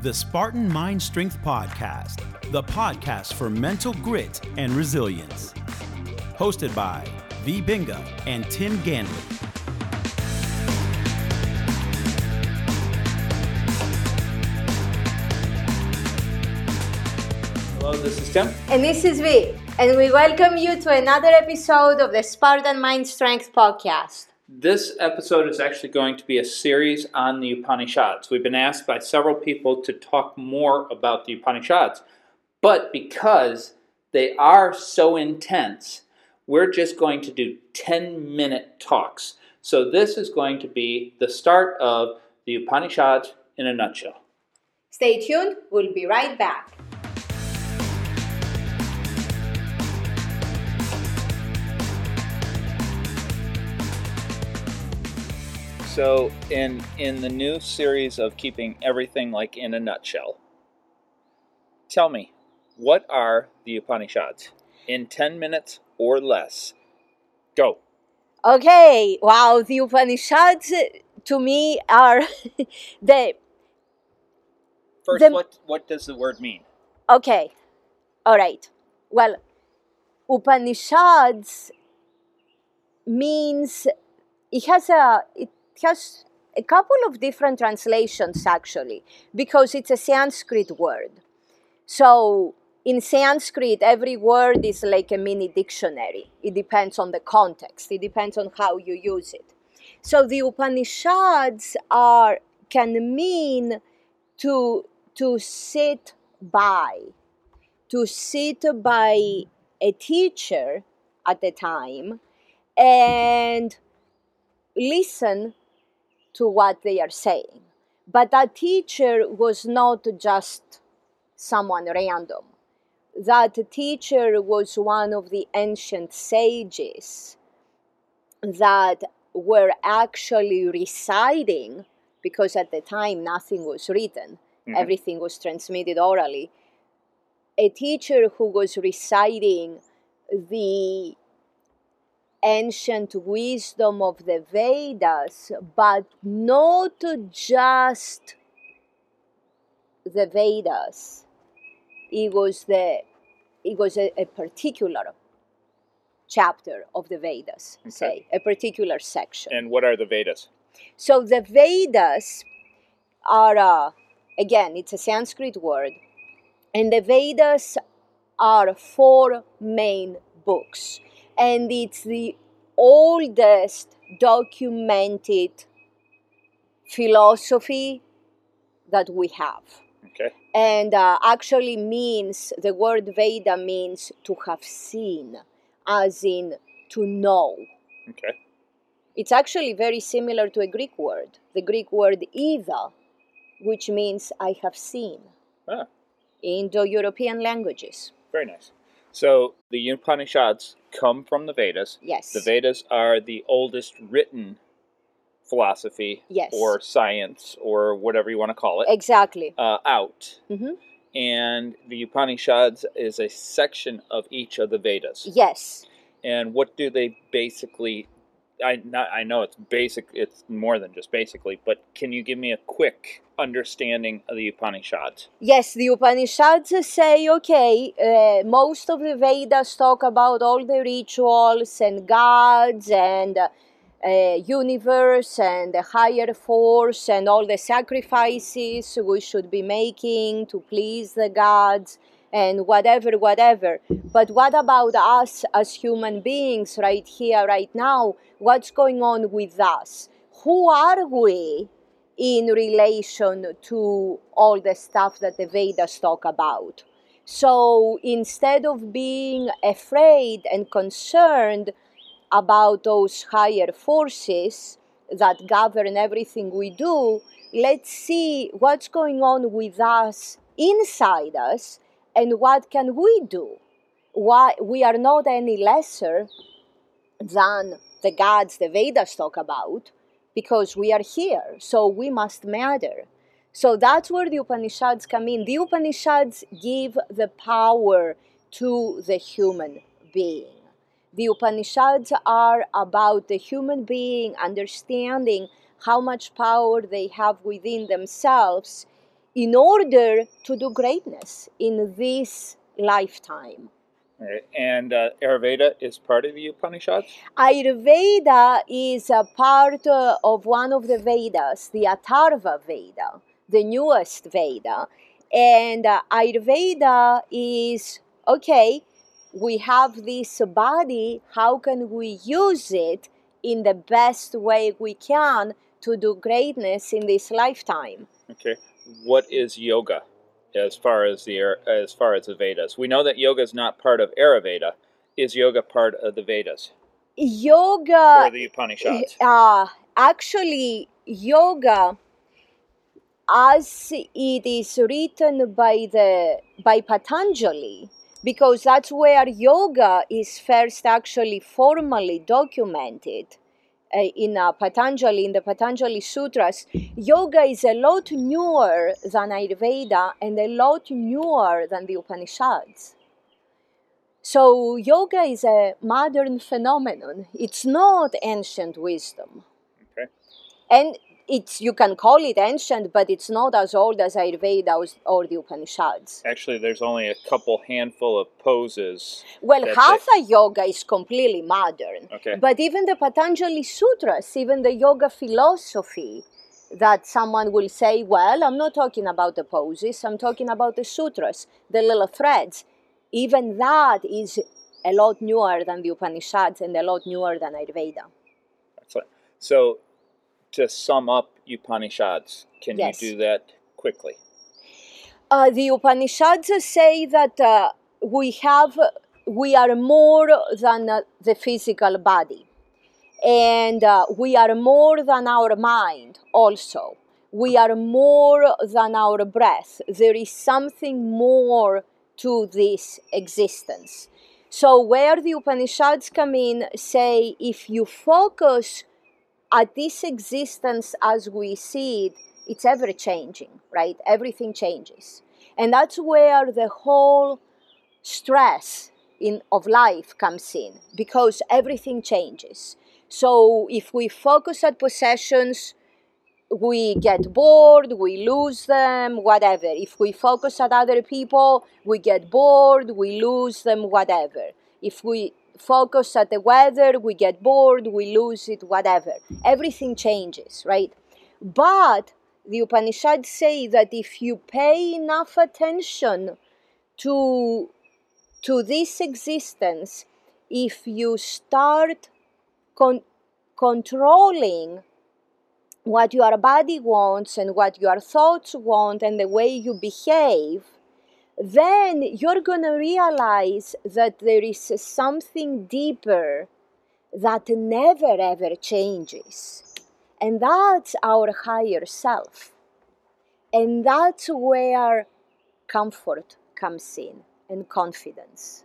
the Spartan Mind Strength Podcast, the podcast for mental grit and resilience. Hosted by V. Binga and Tim Ganley. Hello, this is Tim. And this is V, and we welcome you to another episode of the Spartan Mind Strength Podcast. This episode is actually going to be a series on the Upanishads. We've been asked by several people to talk more about the Upanishads, but because they are so intense, we're just going to do 10 minute talks. So, this is going to be the start of the Upanishads in a nutshell. Stay tuned, we'll be right back. So, in in the new series of keeping everything like in a nutshell, tell me, what are the Upanishads in 10 minutes or less? Go. Okay, wow, the Upanishads to me are the. First, The- what what does the word mean? Okay, alright. Well, Upanishads means it has a it has a couple of different translations actually because it's a Sanskrit word. So in Sanskrit, every word is like a mini dictionary. It depends on the context. It depends on how you use it. So the Upanishads are can mean to to sit by, to sit by a teacher at the time and listen to what they are saying. But that teacher was not just someone random. That teacher was one of the ancient sages that were actually reciting, because at the time nothing was written, Mhm. everything was transmitted orally. A teacher who was reciting the ancient wisdom of the Vedas, but not just the Vedas. It was the it was a, a particular chapter of the Vedas, Okay. say a particular section. And what are the Vedas? So the Vedas are, uh, again, it's a Sanskrit word, and the Vedas are four main books, and it's the oldest documented philosophy that we have. Okay. And uh, actually means, the word Veda means to have seen, as in to know. Okay. It's actually very similar to a Greek word, the Greek word "ida," which means I have seen Ah, Indo European languages. very nice. So the Upanishads come from the Vedas. Yes. The Vedas are the oldest written philosophy Yes. or science or whatever you want to call it Exactly. uh, out. hmm And the Upanishads is a section of each of the Vedas. Yes. And what do they basically? I not, I know it's basic. It's more than just basically. But can you give me a quick understanding of the Upanishads? Yes, the Upanishads say, okay, uh, most of the Vedas talk about all the rituals and gods and uh, universe and the higher force and all the sacrifices we should be making to please the gods and whatever, whatever. But what about us as human beings right here, right now? What's going on with us? Who are we? in relation to all the stuff that the Vedas talk about. So instead of being afraid and concerned about those higher forces that govern everything we do, let's see what's going on with us inside us and what can we do. Why we are not any lesser than the gods the Vedas talk about because we are here, so we must matter. So that's where the Upanishads come in. The Upanishads give the power to the human being. The Upanishads are about the human being understanding how much power they have within themselves in order to do greatness in this lifetime. Right. And uh, Ayurveda is part of the Upanishads? Ayurveda is a part uh, of one of the Vedas, the Atharva Veda, the newest Veda. And uh, Ayurveda is okay, we have this body, how can we use it in the best way we can to do greatness in this lifetime? Okay. What is yoga as far as the as far as the Vedas? We know that yoga is not part of Ayurveda. Is yoga part of the Vedas Yoga or the Upanishads? uh, actually yoga as it is written by the by patanjali because that's where yoga is first actually formally documented uh, in uh, patanjali in the patanjali sutras yoga is a lot newer than ayurveda and a lot newer than the upanishads. So yoga is a modern phenomenon. It's not ancient wisdom. Okay. and it's you can call it ancient, but it's not as old as Ayurveda or- the Upanishads. Actually, there's only a couple handful of poses. Well, Hatha yoga is completely modern. Okay. But even the Patanjali Sutras, even the yoga philosophy, that someone will say, well, I'm not talking about the poses, I'm talking about the sutras, the little threads. Even that is a lot newer than the Upanishads and a lot newer than Ayurveda. Excellent. So, to sum up Upanishads, can Yes. you do that quickly? Uh, the Upanishads say that uh, we have, we are more than uh, the physical body, and uh, we are more than our mind. Also, we are more than our breath. There is something more to this existence. So, where the Upanishads come in, say if you focus at this existence as we see it, it's ever changing, right? Everything changes. And that's where the whole stress in of life comes in because everything changes. So if we focus at possessions, we get bored, we lose them, whatever. If we focus at other people, we get bored, we lose them, whatever. If we focus at the weather, we get bored, we lose it, whatever. Everything changes, right? But the Upanishads say that if you pay enough attention to to this existence, if you start con- controlling what your body wants and what your thoughts want and the way you behave, then you're going to realize that there is something deeper that never ever changes. And that's our higher self. And that's where comfort comes in and confidence.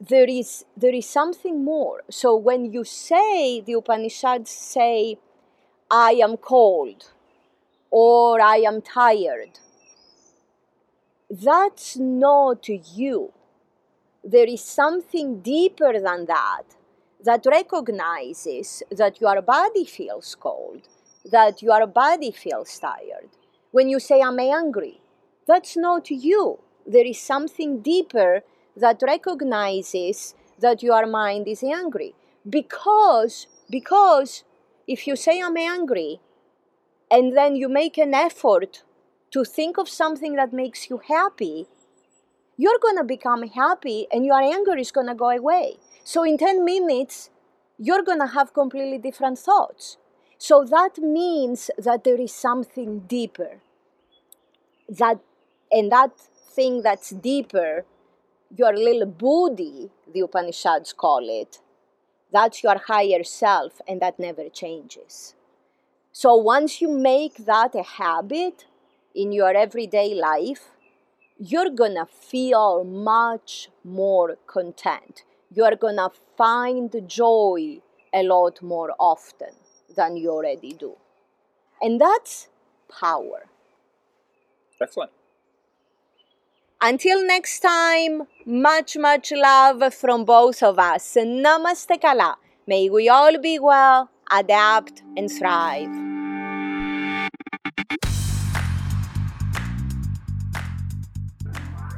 There is, there is something more. So when you say, the Upanishads say, I am cold or I am tired, that's not you. There is something deeper than that that recognizes that your body feels cold, that your body feels tired. When you say, I'm angry, that's not you. There is something deeper that recognizes that your mind is angry. Because, because if you say, I'm angry, and then you make an effort to think of something that makes you happy, you're going to become happy and your anger is going to go away. So in 10 minutes, you're going to have completely different thoughts. So that means that there is something deeper. That and that thing that's deeper, your little buddhi, the Upanishads call it, that's your higher self and that never changes. So once you make that a habit in your everyday life, you're gonna feel much more content. You're gonna find joy a lot more often than you already do. And that's power. Excellent. Until next time, much, much love from both of us. Namaste Kala. May we all be well, adapt, and thrive.